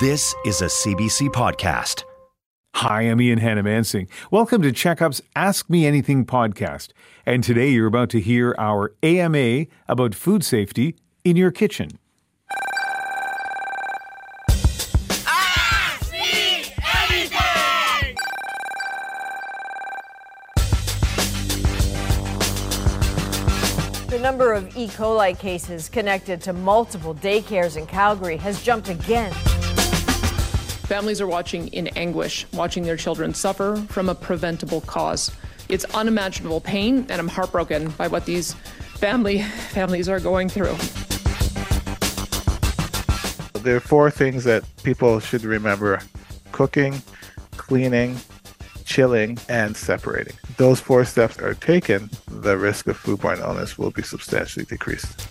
This is a CBC podcast. Hi, I'm Ian Hanomansing. Welcome to Checkup's Ask Me Anything podcast. And today you're about to hear our AMA about food safety in your kitchen. Ask me anything! The number of E. coli cases connected to multiple daycares in Calgary has jumped again. Families are watching in anguish, watching their children suffer from a preventable cause. It's unimaginable pain, and I'm heartbroken by what these family families are going through. There are four things that people should remember cooking, cleaning, chilling, and separating. Those four steps are taken, the risk of foodborne illness will be substantially decreased.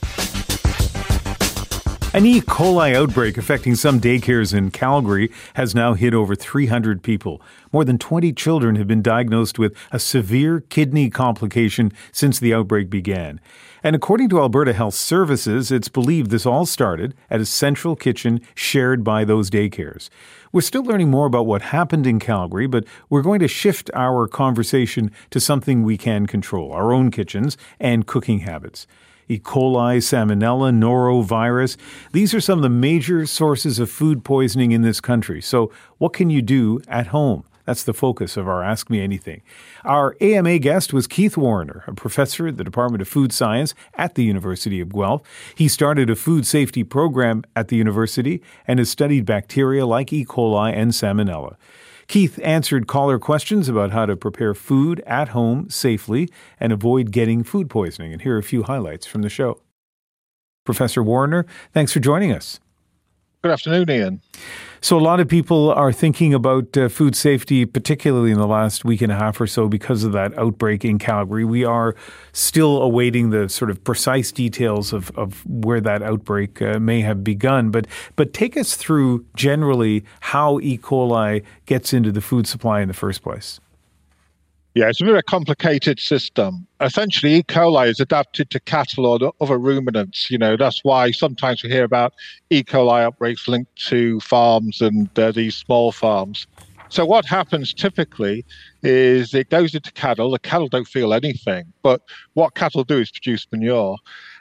An E. coli outbreak affecting some daycares in Calgary has now hit over 300 people. More than 20 children have been diagnosed with a severe kidney complication since the outbreak began. And according to Alberta Health Services, it's believed this all started at a central kitchen shared by those daycares. We're still learning more about what happened in Calgary, but we're going to shift our conversation to something we can control our own kitchens and cooking habits. E. coli, salmonella, norovirus. These are some of the major sources of food poisoning in this country. So, what can you do at home? That's the focus of our Ask Me Anything. Our AMA guest was Keith Warriner, a professor at the Department of Food Science at the University of Guelph. He started a food safety program at the university and has studied bacteria like E. coli and salmonella. Keith answered caller questions about how to prepare food at home safely and avoid getting food poisoning. And here are a few highlights from the show. Professor Warriner, thanks for joining us. Good afternoon, Ian. So, a lot of people are thinking about uh, food safety, particularly in the last week and a half or so, because of that outbreak in Calgary. We are still awaiting the sort of precise details of, of where that outbreak uh, may have begun. But, but take us through generally how E. coli gets into the food supply in the first place. Yeah, it's a very complicated system. Essentially, E. coli is adapted to cattle or other ruminants. You know, that's why sometimes we hear about E. coli outbreaks linked to farms and uh, these small farms. So what happens typically is it goes into cattle. The cattle don't feel anything, but what cattle do is produce manure.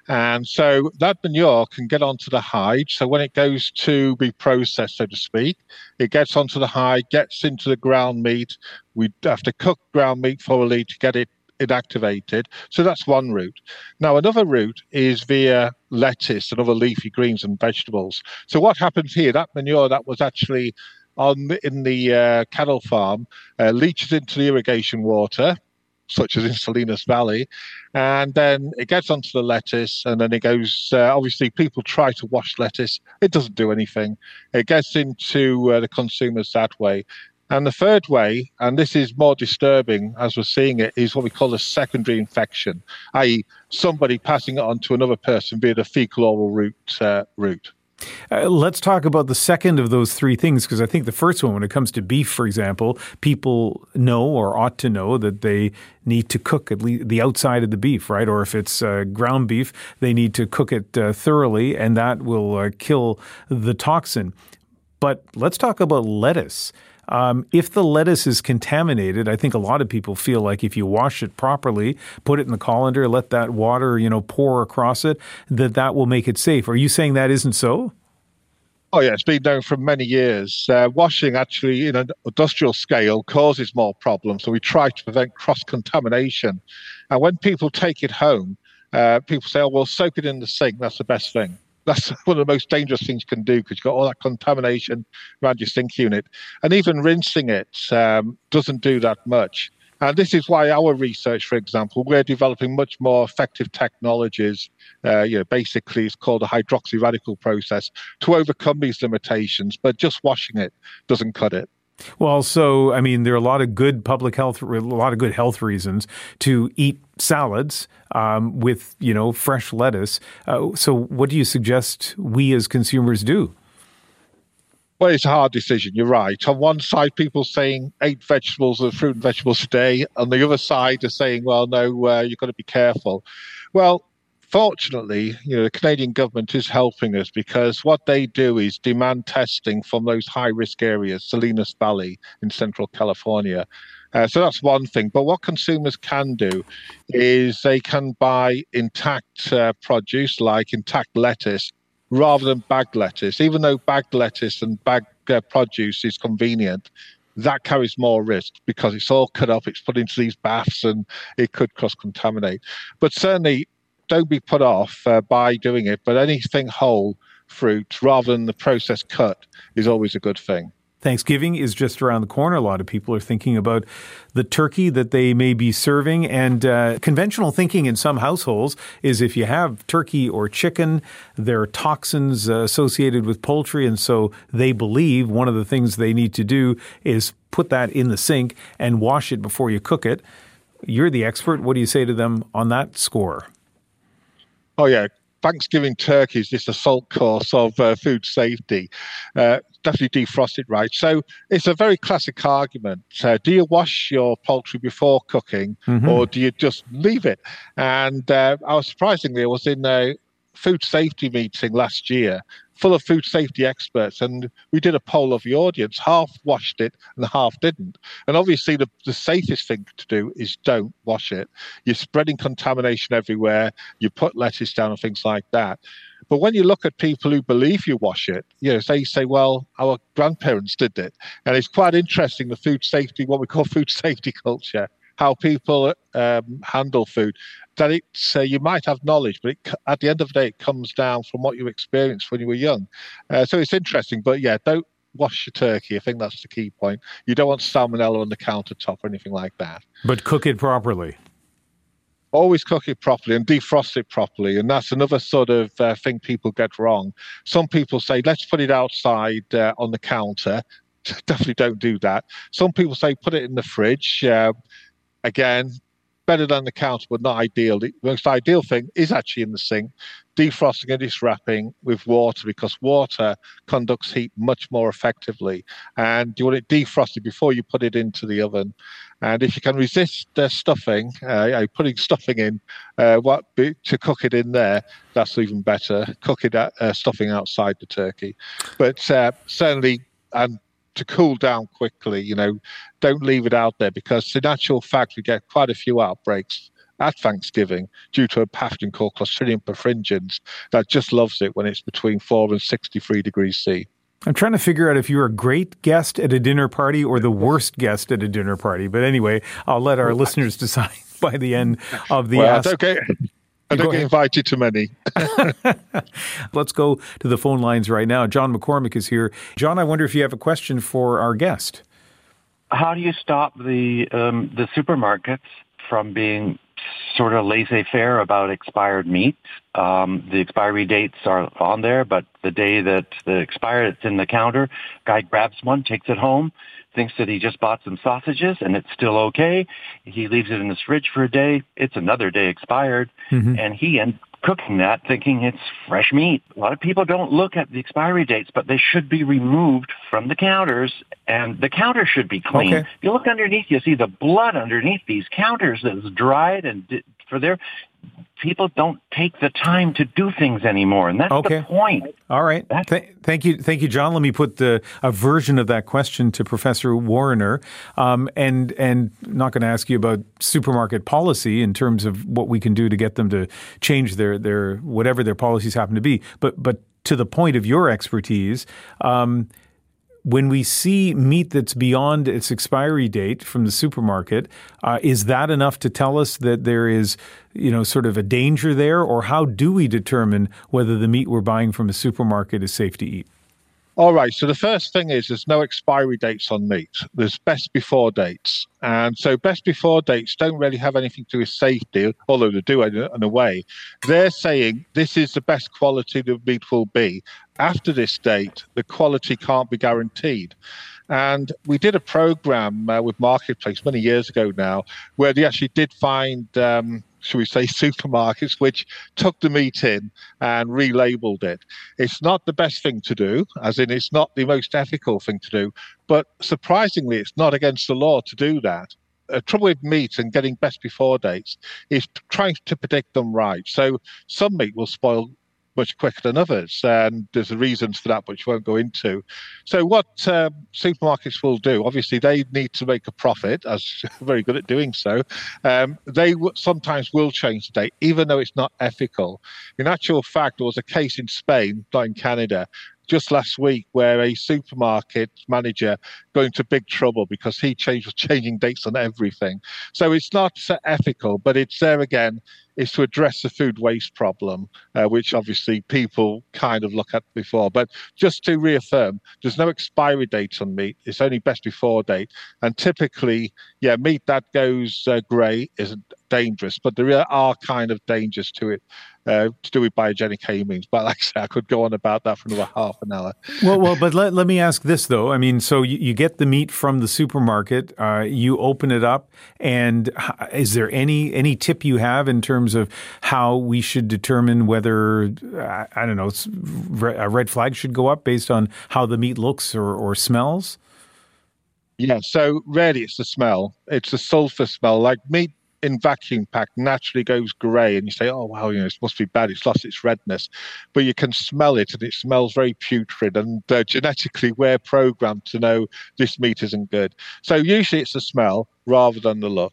And so that manure can get onto the hide. So when it goes to be processed, so to speak, it gets onto the hide, gets into the ground meat. We have to cook ground meat thoroughly to get it inactivated. So that's one route. Now, another route is via lettuce and other leafy greens and vegetables. So what happens here, that manure that was actually on in the uh, cattle farm uh, leaches into the irrigation water such as in Salinas Valley, and then it gets onto the lettuce, and then it goes. Uh, obviously, people try to wash lettuce; it doesn't do anything. It gets into uh, the consumers that way. And the third way, and this is more disturbing as we're seeing it, is what we call a secondary infection, i.e., somebody passing it on to another person via the fecal oral route. Uh, route. Uh, let's talk about the second of those three things because I think the first one, when it comes to beef, for example, people know or ought to know that they need to cook at least the outside of the beef, right? Or if it's uh, ground beef, they need to cook it uh, thoroughly, and that will uh, kill the toxin. But let's talk about lettuce. Um, if the lettuce is contaminated, I think a lot of people feel like if you wash it properly, put it in the colander, let that water, you know, pour across it, that that will make it safe. Are you saying that isn't so? Oh yeah, it's been known for many years. Uh, washing actually, in an industrial scale, causes more problems. So we try to prevent cross contamination. And when people take it home, uh, people say, "Oh, well, soak it in the sink. That's the best thing." That's one of the most dangerous things you can do because you've got all that contamination around your sink unit. And even rinsing it um, doesn't do that much. And this is why our research, for example, we're developing much more effective technologies. Uh, you know, basically, it's called a hydroxyl radical process to overcome these limitations. But just washing it doesn't cut it. Well, so I mean, there are a lot of good public health, a lot of good health reasons to eat salads um, with you know fresh lettuce. Uh, so, what do you suggest we as consumers do? Well, it's a hard decision. You're right. On one side, people saying eight vegetables or fruit and vegetables a day. On the other side, are saying, well, no, uh, you've got to be careful. Well, fortunately, you know, the Canadian government is helping us because what they do is demand testing from those high risk areas, Salinas Valley in central California. Uh, so that's one thing. But what consumers can do is they can buy intact uh, produce like intact lettuce rather than bagged lettuce. Even though bagged lettuce and bagged uh, produce is convenient, that carries more risk because it's all cut up, it's put into these baths, and it could cross contaminate. But certainly, don't be put off uh, by doing it. But anything whole fruit rather than the processed cut is always a good thing. Thanksgiving is just around the corner. A lot of people are thinking about the turkey that they may be serving. And uh, conventional thinking in some households is if you have turkey or chicken, there are toxins uh, associated with poultry. And so they believe one of the things they need to do is put that in the sink and wash it before you cook it. You're the expert. What do you say to them on that score? Oh, yeah. Thanksgiving turkey is just a salt course of uh, food safety. Uh, definitely defrost it right. So it's a very classic argument. Uh, do you wash your poultry before cooking, mm-hmm. or do you just leave it? And uh, I was surprisingly, I was in a food safety meeting last year, full of food safety experts, and we did a poll of the audience. Half washed it and half didn't. And obviously, the, the safest thing to do is don't wash it. You're spreading contamination everywhere. You put lettuce down and things like that. But when you look at people who believe you wash it, you know, they say, well, our grandparents did it. And it's quite interesting the food safety, what we call food safety culture, how people um, handle food that it's uh, you might have knowledge, but it, at the end of the day, it comes down from what you experienced when you were young. Uh, so it's interesting, but yeah, don't wash your turkey. I think that's the key point. You don't want salmonella on the countertop or anything like that. But cook it properly. Always cook it properly and defrost it properly. And that's another sort of uh, thing people get wrong. Some people say, let's put it outside uh, on the counter. Definitely don't do that. Some people say, put it in the fridge. Uh, again, better than the counter, but not ideal. The most ideal thing is actually in the sink, defrosting and diswrapping with water because water conducts heat much more effectively. And you want it defrosted before you put it into the oven. And if you can resist the stuffing, uh, putting stuffing in, uh, what to cook it in there, that's even better. Cook it at, uh, stuffing outside the turkey, but uh, certainly and to cool down quickly. You know, don't leave it out there because in actual fact, we get quite a few outbreaks at Thanksgiving due to a pathogen called Clostridium perfringens that just loves it when it's between 4 and 63 degrees C. I'm trying to figure out if you're a great guest at a dinner party or the worst guest at a dinner party. But anyway, I'll let our listeners decide by the end of the well, ask. Okay. I don't get invited to many. Let's go to the phone lines right now. John McCormick is here. John, I wonder if you have a question for our guest. How do you stop the um, the supermarkets from being sort of laissez-faire about expired meat? Um, the expiry dates are on there, but the day that the expired, it's in the counter. Guy grabs one, takes it home, thinks that he just bought some sausages and it's still okay. He leaves it in his fridge for a day. It's another day expired. Mm-hmm. And he ends cooking that thinking it's fresh meat. A lot of people don't look at the expiry dates, but they should be removed from the counters and the counter should be clean. Okay. If you look underneath, you see the blood underneath these counters that's dried and for their people don't take the time to do things anymore, and that's okay. the point. All right. Th- thank you, thank you, John. Let me put the, a version of that question to Professor Warriner, um, and and not going to ask you about supermarket policy in terms of what we can do to get them to change their their whatever their policies happen to be, but but to the point of your expertise. Um, when we see meat that's beyond its expiry date from the supermarket, uh, is that enough to tell us that there is, you know, sort of a danger there, or how do we determine whether the meat we're buying from a supermarket is safe to eat? All right. So the first thing is there's no expiry dates on meat. There's best before dates. And so best before dates don't really have anything to do with safety, although they do in a way. They're saying this is the best quality the meat will be. After this date, the quality can't be guaranteed. And we did a program uh, with Marketplace many years ago now where they actually did find um, should we say, supermarkets, which took the meat in and relabeled it. It's not the best thing to do, as in it's not the most ethical thing to do, but surprisingly, it's not against the law to do that. The trouble with meat and getting best before dates is trying to predict them right. So some meat will spoil much quicker than others. And there's reasons for that, which won't go into. So, what um, supermarkets will do, obviously, they need to make a profit, as very good at doing so. Um, they w- sometimes will change the date, even though it's not ethical. In actual fact, there was a case in Spain, not in Canada, just last week where a supermarket manager got into big trouble because he changed was changing dates on everything. So it's not ethical, but it's there again is to address the food waste problem, uh, which obviously people kind of look at before. But just to reaffirm, there's no expiry date on meat. It's only best before date. And typically, yeah, meat that goes uh, grey isn't dangerous, but there are kind of dangers to it uh, to do with biogenic amines. But like I said, I could go on about that for another half an hour. well, well, but let, let me ask this though. I mean, so you, you get the meat from the supermarket, uh, you open it up, and is there any any tip you have in terms of how we should determine whether I don't know a red flag should go up based on how the meat looks or, or smells? Yeah, so really it's the smell. It's the sulfur smell. Like meat in vacuum pack naturally goes grey and you say, oh, wow, you know, it must be bad. It's lost its redness. But you can smell it and it smells very putrid. And uh, genetically, we're programmed to know this meat isn't good. So usually it's the smell rather than the look.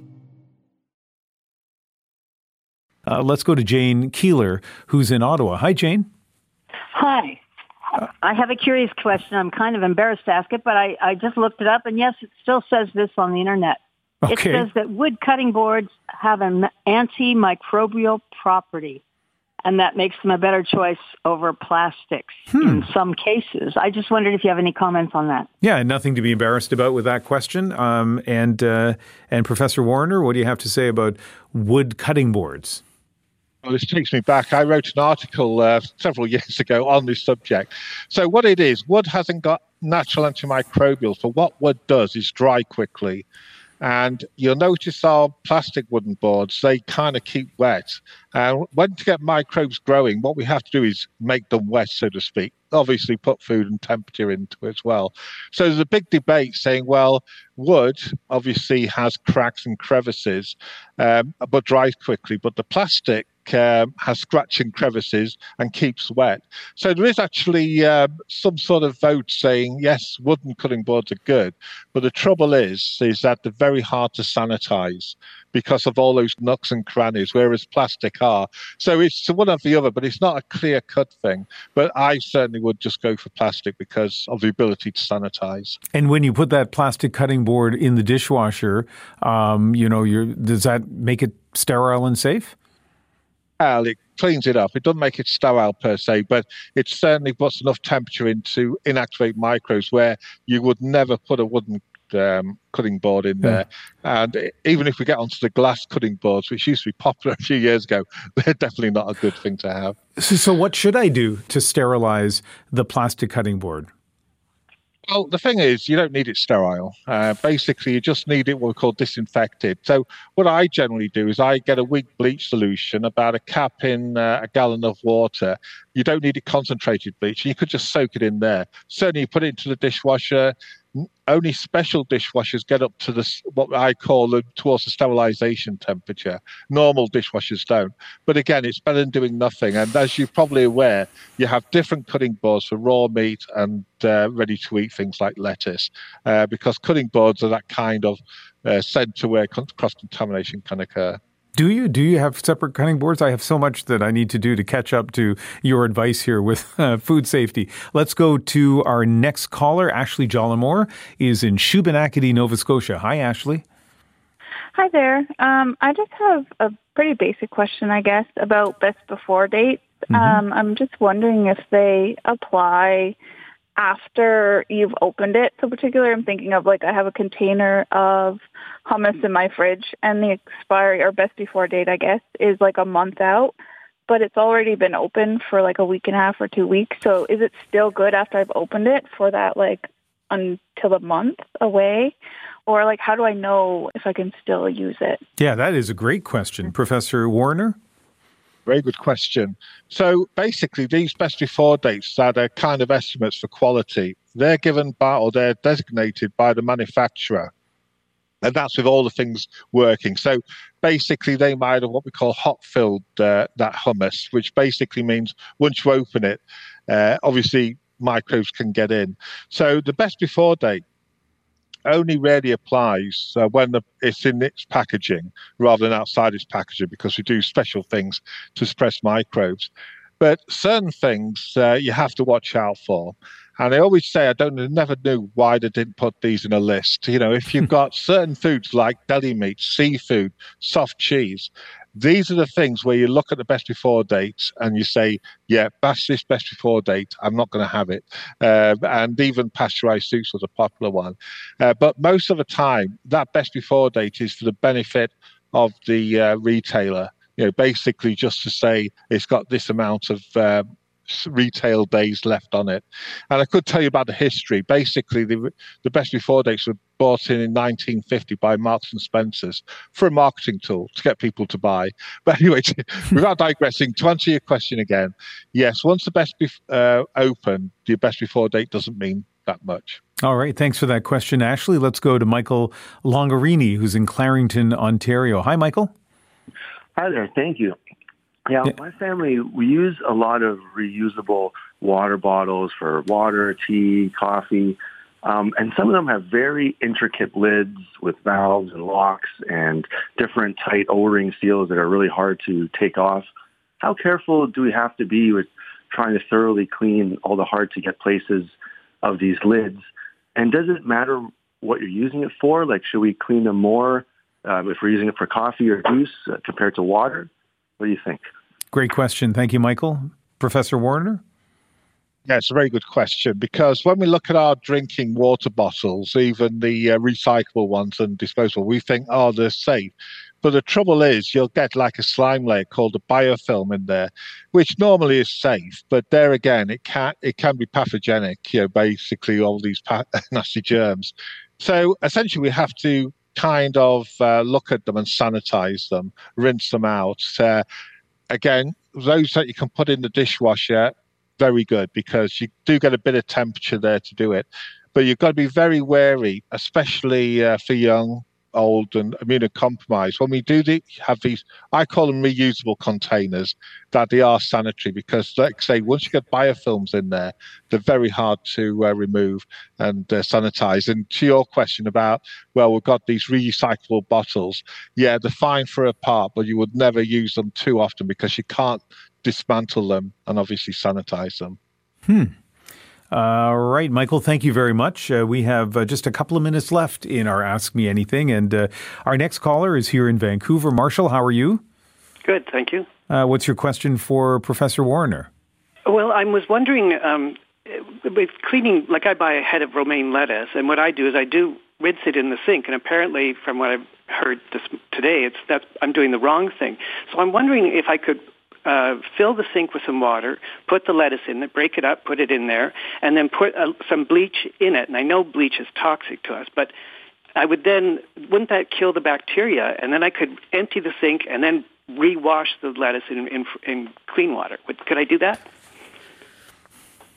Uh, let's go to Jane Keeler, who's in Ottawa. Hi, Jane. Hi. I have a curious question. I'm kind of embarrassed to ask it, but I, I just looked it up, and yes, it still says this on the internet. Okay. It says that wood cutting boards have an antimicrobial property, and that makes them a better choice over plastics hmm. in some cases. I just wondered if you have any comments on that. Yeah, nothing to be embarrassed about with that question. Um, and uh, and Professor Warriner, what do you have to say about wood cutting boards? Well, this takes me back. I wrote an article uh, several years ago on this subject. So, what it is, wood hasn't got natural antimicrobials, but what wood does is dry quickly. And you'll notice our plastic wooden boards, they kind of keep wet. And when to get microbes growing, what we have to do is make them wet, so to speak. Obviously, put food and temperature into it as well. So there's a big debate saying, well, wood obviously has cracks and crevices, um, but dries quickly. But the plastic um, has scratching crevices and keeps wet. So there is actually um, some sort of vote saying yes, wooden cutting boards are good, but the trouble is is that they're very hard to sanitize because of all those nooks and crannies, whereas plastic are. So it's one of the other, but it's not a clear cut thing. But I certainly would just go for plastic because of the ability to sanitize. And when you put that plastic cutting board in the dishwasher, um, you know, does that make it sterile and safe? Well, it cleans it up. It doesn't make it sterile per se, but it certainly puts enough temperature in to inactivate microbes where you would never put a wooden um, cutting board in there. Yeah. And even if we get onto the glass cutting boards, which used to be popular a few years ago, they're definitely not a good thing to have. So, so what should I do to sterilize the plastic cutting board? Well, the thing is, you don't need it sterile. Uh, basically, you just need it what we call disinfected. So, what I generally do is I get a weak bleach solution, about a cap in uh, a gallon of water. You don't need a concentrated bleach. You could just soak it in there. Certainly, you put it into the dishwasher. Only special dishwashers get up to the what I call the, towards the sterilization temperature. Normal dishwashers don't. But again, it's better than doing nothing. And as you're probably aware, you have different cutting boards for raw meat and uh, ready to eat things like lettuce, uh, because cutting boards are that kind of uh, where cross contamination can occur. Do you do you have separate cutting boards? I have so much that I need to do to catch up to your advice here with uh, food safety. Let's go to our next caller. Ashley Jollimore is in Shubenacadie, Nova Scotia. Hi, Ashley. Hi there. Um, I just have a pretty basic question, I guess, about best before dates. Mm-hmm. Um, I'm just wondering if they apply after you've opened it. So particularly I'm thinking of like I have a container of hummus in my fridge and the expiry or best before date I guess is like a month out, but it's already been open for like a week and a half or 2 weeks. So is it still good after I've opened it for that like until a month away? Or like how do I know if I can still use it? Yeah, that is a great question. Mm-hmm. Professor Warriner? Very good question. So basically, these best before dates that are kind of estimates for quality. They're given by or they're designated by the manufacturer. And that's with all the things working. So basically, they might have what we call hot filled uh, that hummus, which basically means once you open it, uh, obviously microbes can get in. So the best before date only really applies uh, when the, it's in its packaging rather than outside its packaging because we do special things to suppress microbes. But certain things uh, you have to watch out for. And I always say I don't never knew why they didn't put these in a list. You know, if you've got certain foods like deli meat, seafood, soft cheese, these are the things where you look at the best before dates and you say, yeah, that's this best before date. I'm not going to have it. Uh, and even pasteurized soups was a popular one. Uh, but most of the time, that best before date is for the benefit of the uh, retailer. You know, basically just to say it's got this amount of uh, retail days left on it. And I could tell you about the history. Basically, the, the best before dates were bought in in 1950 by Marks and Spencers for a marketing tool to get people to buy. But anyway, without digressing, to answer your question again, yes, once the best bef- uh, open, the best before date doesn't mean that much. All right. Thanks for that question, Ashley. Let's go to Michael Longarini, who's in Clarington, Ontario. Hi, Michael. Hi there. Thank you. Yeah, yeah, my family, we use a lot of reusable water bottles for water, tea, coffee, um, and some of them have very intricate lids with valves and locks and different tight O-ring seals that are really hard to take off. How careful do we have to be with trying to thoroughly clean all the hard-to-get places of these lids? And does it matter what you're using it for? Like, should we clean them more um, if we're using it for coffee or juice uh, compared to water? What do you think? Great question. Thank you, Michael. Professor Warriner? Yeah, it's a very good question because when we look at our drinking water bottles, even the uh, recyclable ones and disposable, we think, oh, they're safe. But the trouble is, you'll get like a slime layer called a biofilm in there, which normally is safe, but there again, it can it can be pathogenic. You know, basically all these pa- nasty germs. So essentially, we have to kind of uh, look at them and sanitize them, rinse them out. Uh, again, those that you can put in the dishwasher, very good because you do get a bit of temperature there to do it. But you've got to be very wary, especially uh, for young old and immunocompromised, when we do the, have these, I call them reusable containers, that they are sanitary because, like say, once you get biofilms in there, they're very hard to uh, remove and uh, sanitize. And to your question about, well, we've got these recyclable bottles, yeah, they're fine for a part, but you would never use them too often because you can't dismantle them and obviously sanitize them. Hmm. All right, Michael, thank you very much. Uh, we have uh, just a couple of minutes left in our Ask Me Anything. And uh, our next caller is here in Vancouver. Marshall, how are you? Good, thank you. Uh, what's your question for Professor Warriner? Well, I was wondering um, with cleaning, like I buy a head of romaine lettuce, and what I do is I do rinse it in the sink. And apparently, from what I've heard this, today, it's that I'm doing the wrong thing. So I'm wondering if I could uh, fill the sink with some water, put the lettuce in it, break it up, put it in there, and then put uh, some bleach in it. And I know bleach is toxic to us, but I would then, wouldn't that kill the bacteria? And then I could empty the sink and then rewash the lettuce in, in, in clean water. Would, could I do that?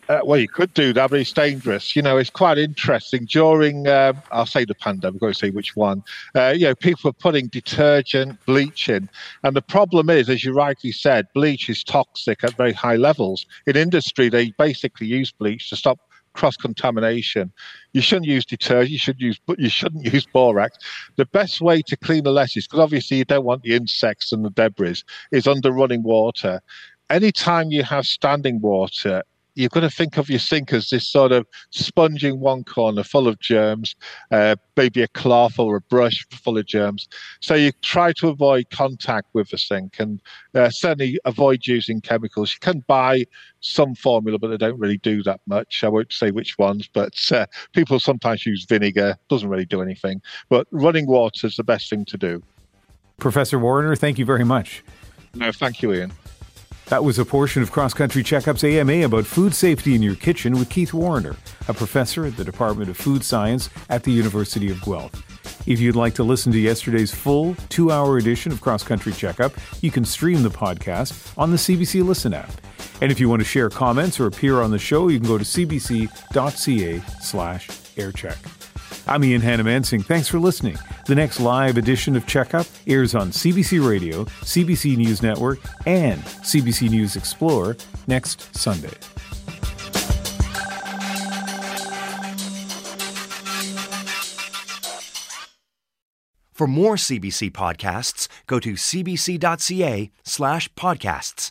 Uh, well, you could do that, but it's dangerous. You know, it's quite interesting. During, um, I'll say the pandemic, to say which one. Uh, you know, people are putting detergent, bleach in. And the problem is, as you rightly said, bleach is toxic at very high levels. In industry, they basically use bleach to stop cross contamination. You shouldn't use detergent. You should use, but you shouldn't use borax. The best way to clean the lettuce, because obviously you don't want the insects and the debris, is under running water. Anytime you have standing water, you've got to think of your sink as this sort of sponge in one corner full of germs, uh, maybe a cloth or a brush full of germs. So you try to avoid contact with the sink and uh, certainly avoid using chemicals. You can buy some formula, but they don't really do that much. I won't say which ones, but uh, people sometimes use vinegar. Doesn't really do anything. But running water is the best thing to do. Professor Warriner, thank you very much. No, thank you, Ian. That was a portion of Cross Country Checkup's AMA about food safety in your kitchen with Keith Warriner, a professor at the Department of Food Science at the University of Guelph. If you'd like to listen to yesterday's full two hour edition of Cross Country Checkup, you can stream the podcast on the CBC Listen app. And if you want to share comments or appear on the show, you can go to cbc.ca slash aircheck. I'm Ian Hanomansing. Thanks for listening. The next live edition of Checkup airs on CBC Radio, CBC News Network, and CBC News Explorer next Sunday. For more CBC podcasts, go to cbc.ca slash podcasts.